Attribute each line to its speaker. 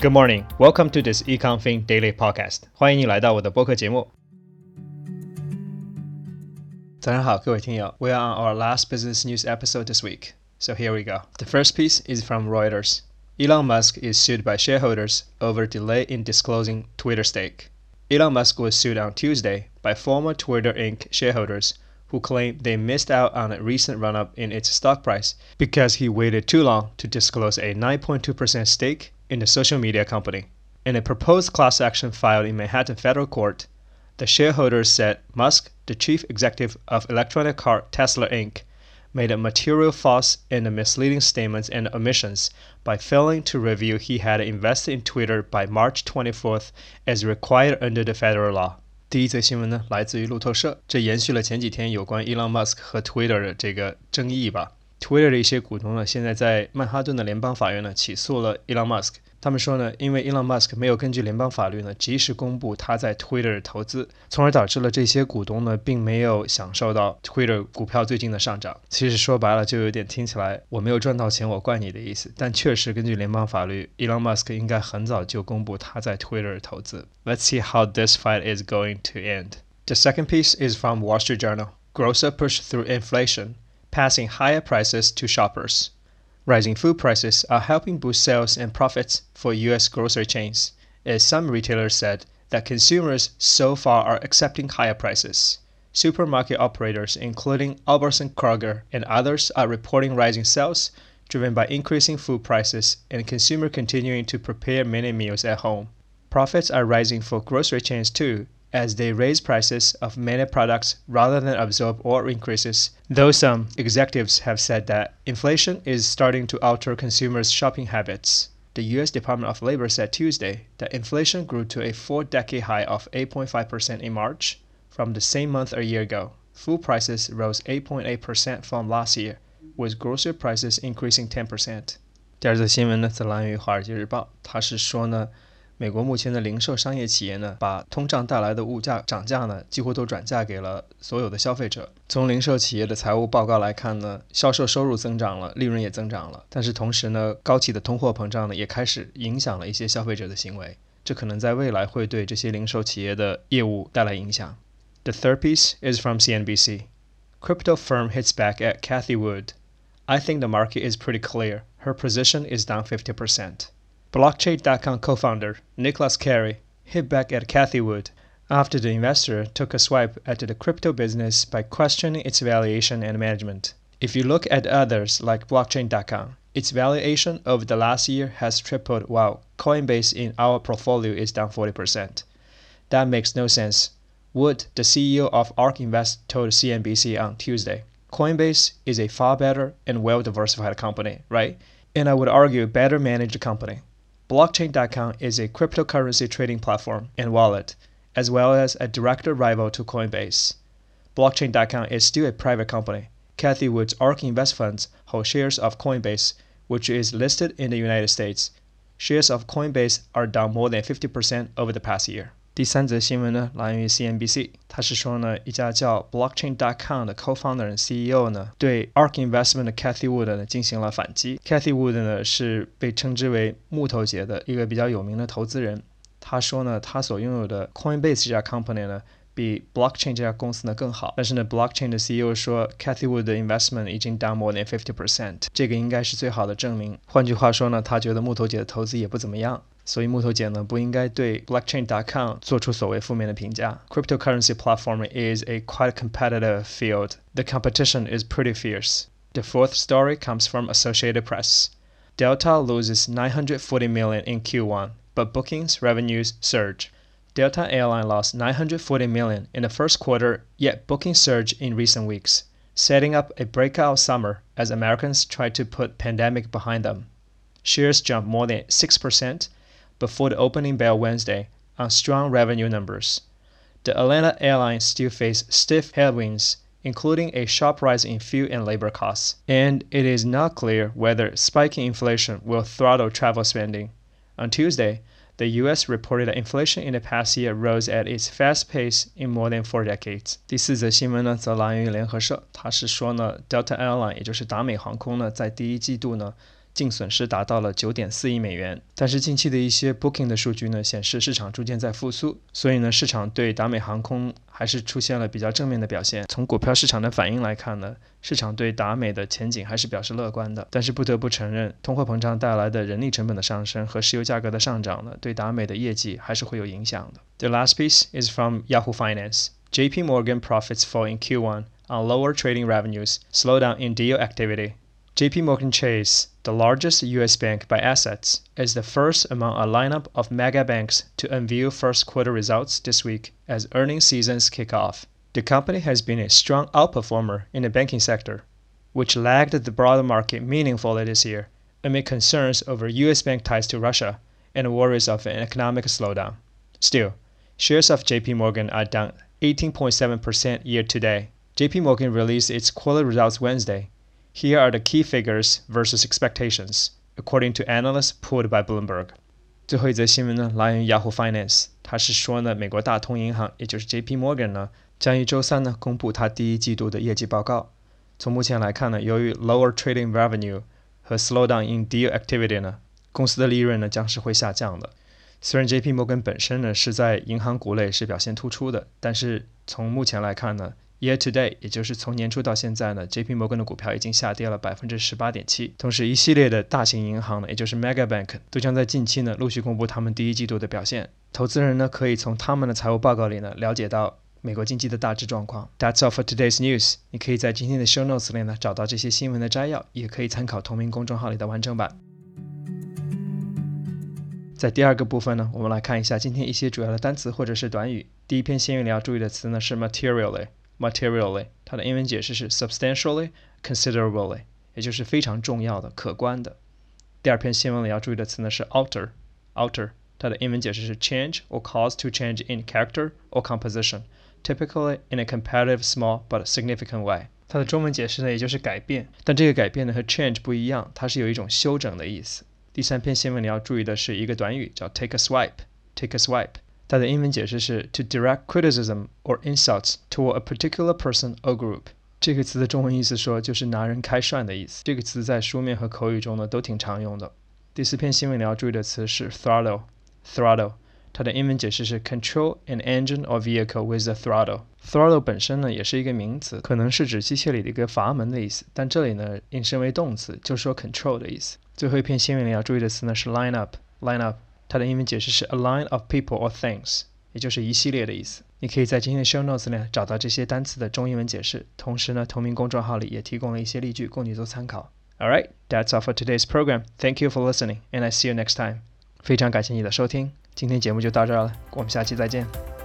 Speaker 1: Good morning, welcome to this EconFin Daily Podcast。欢迎你来到我的播客节目。早上好，各位听友。We are on our last business news episode this week, so here we go. The first piece is from Reuters. Elon Musk is sued by shareholders over delay in disclosing Twitter stake. Elon Musk was sued on Tuesday by former Twitter Inc. shareholders who claim they missed out on a recent run up in its stock price because he waited too long to disclose a 9.2% stake in the social media company. In a proposed class action filed in Manhattan federal court, the shareholders said Musk, the chief executive of electronic car Tesla Inc., made a material false and misleading statements and omissions by failing to reveal he had invested in Twitter by March 24th as required under the federal law. 第一则新闻呢，来自于路透社，这延续了前几天有关 Elon Musk 和 Twitter 的这个争议吧。 Twitter 的一些股东呢，现在在曼哈顿的联邦法院呢起诉了 Elon Musk。他们说呢，因为 Elon Musk 没有根据联邦法律呢及时公布他在 Twitter 的投资，从而导致了这些股东呢并没有享受到 Twitter 股票最近的上涨。其实说白了，就有点听起来我没有赚到钱，我怪你的意思。但确实根据联邦法律，Elon Musk 应该很早就公布他在 Twitter 的投资。Let's see how this fight is going to end. The second piece is from Wall Street Journal. Grocer push through inflation. Passing higher prices to shoppers. Rising food prices are helping boost sales and profits for U.S. grocery chains, as some retailers said that consumers so far are accepting higher prices. Supermarket operators, including Albertson Kroger and others, are reporting rising sales driven by increasing food prices and consumers continuing to prepare many meals at home. Profits are rising for grocery chains too, as they raise prices of many products rather than absorb all increases, though some executives have said that inflation is starting to alter consumers' shopping habits. The US Department of Labor said Tuesday that inflation grew to a four decade high of 8.5% in March from the same month a year ago. Food prices rose 8.8% from last year, with grocery prices increasing 10%. 第二则新闻呢，则来源于《华尔街日报》，它是说呢， 美国目前的零售商业企业呢，把通胀带来的物价涨价呢，几乎都转嫁给了所有的消费者。从零售企业的财务报告来看呢，销售收入增长了，利润也增长了，但是同时呢，高企的通货膨胀呢，也开始影响了一些消费者的行为。这可能在未来会对这些零售企业的业务带来影响。The third piece is from CNBC. Crypto firm hits back at Cathie Wood. I think the market is pretty clear. Her position is down 50%. Blockchain.com co founder Nicholas Cary hit back at Cathie Wood after the investor took a swipe at the crypto business by questioning its valuation and management. If you look at others like Blockchain.com, its valuation over the last year has tripled while Coinbase in our portfolio is down 40%. That makes no sense. Wood, the CEO of ARK Invest, told CNBC on Tuesday. Coinbase is a far better and well diversified company, right? And I would argue better managed company. Blockchain.com is a cryptocurrency trading platform and wallet, as well as a direct rival to Coinbase. Blockchain.com is still a private company. Cathie Wood's ARK Invest funds hold shares of Coinbase, which is listed in the United States. Shares of Coinbase are down more than 50% over the past year. 第三则新闻呢，来源于 CNBC，他是说呢，一家叫 Blockchain.com 的 co-founder CEO 呢，对 ARK Investment 的 Cathy Wood 呢进行了反击。Cathy Wood 呢是被称之为木头姐的一个比较有名的投资人。他说呢，他所拥有的 Coinbase 这家 company 呢，比 Blockchain 这家公司呢更好。但是呢，Blockchain 的 CEO 说，Cathy Wood 的 investment 已经 down more than fifty percent，这个应该是最好的证明。换句话说呢，他觉得木头姐的投资也不怎么样。所以木头姐呢不应该对 blockchain.com 做出所谓负面的评价。Cryptocurrency platform is a quite competitive field. The competition is pretty fierce. The fourth story comes from Associated Press. Delta loses 940 million in Q1, but bookings revenues surge. Delta Airline lost 940 million in the first quarter, yet bookings surge in recent weeks, setting up a breakout summer as Americans try to put pandemic behind them. Shares jumped more than 6% before the opening bell Wednesday on strong revenue numbers. The Atlanta Airlines still face stiff headwinds, including a sharp rise in fuel and labor costs, and it is not clear whether spiking inflation will throttle travel spending. On Tuesday, the U.S. reported that inflation in the past year rose at its fast pace in more than four decades. 第四则新闻呢，则来源于联合社，它是说呢，Delta Airline，也就是达美航空呢，在第一季度呢， 净损失达到了九点四亿美元。但是近期的一些 booking 的数据呢，显示市场逐渐在复苏，所以呢，市场对达美航空还是出现了比较正面的表现。从股票市场的反应来看呢，市场对达美的前景还是表示乐观的。但是不得不承认，通货膨胀带来的人力成本的上升和石油价格的上涨呢，对达美的业绩还是会有影响的。The last piece is from Yahoo Finance. J.P. Morgan profits fall in Q1 on lower trading revenues, slowdown in deal activity. JP Morgan Chase, the largest US bank by assets, is the first among a lineup of mega banks to unveil first quarter results this week as earnings seasons kick off. The company has been a strong outperformer in the banking sector, which lagged the broader market meaningfully this year amid concerns over US bank ties to Russia and worries of an economic slowdown. Still, shares of JP Morgan are down 18.7% year to date. JP Morgan released its quarterly results Wednesday here are the key figures versus expectations, according to analysts pulled by Bloomberg. 最后一则新闻呢，来源于 Yahoo Finance，它是说呢，美国大通银行，也就是 J.P. Morgan 呢，将于周三呢公布它第一季度的业绩报告。从目前来看呢，由于 lower trading revenue 和 slowdown in deal activity 呢，公司的利润呢将是会下降的。虽然 J.P. Morgan 本身呢是在银行股类是表现突出的，但是从目前来看呢，Year to date，也就是从年初到现在呢，J.P. Morgan 的股票已经下跌了百分之十八点七。同时，一系列的大型银行呢，也就是 Mega Bank，都将在近期呢陆续公布他们第一季度的表现。投资人呢可以从他们的财务报告里呢了解到美国经济的大致状况。That's all for today's news。你可以在今天的 Show Notes 里呢找到这些新闻的摘要，也可以参考同名公众号里的完整版。在第二个部分呢，我们来看一下今天一些主要的单词或者是短语。第一篇新闻里要注意的词呢是 materially。materially，它的英文解释是 substantially, considerably，也就是非常重要的、可观的。第二篇新闻里要注意的词呢是 alter，alter，它的英文解释是 change or cause to change in character or composition, typically in a comparative small but significant way。它的中文解释呢也就是改变，但这个改变呢和 change 不一样，它是有一种修整的意思。第三篇新闻里要注意的是一个短语叫 take a swipe，take a swipe。 它的英文解释是 to direct criticism or insults toward a particular person or group。这个词的中文意思说就是拿人开涮的意思。这个词在书面和口语中呢都挺常用的。第四篇新闻你要注意的词是 throttle，throttle，它的英文解释是 control an engine or vehicle with a throttle。throttle 本身呢也是一个名词，可能是指机械里的一个阀门的意思，但这里呢引申为动词，就说 control 的意思。最后一篇新闻你要注意的词呢是 line up，line up。它的英文解释是 a line of people or things，也就是一系列的意思。你可以在今天的 show notes 里找到这些单词的中英文解释，同时呢，同名公众号里也提供了一些例句供你做参考。All right, that's all for today's program. Thank you for listening, and I see you next time. 非常感谢你的收听，今天节目就到这儿了，我们下期再见。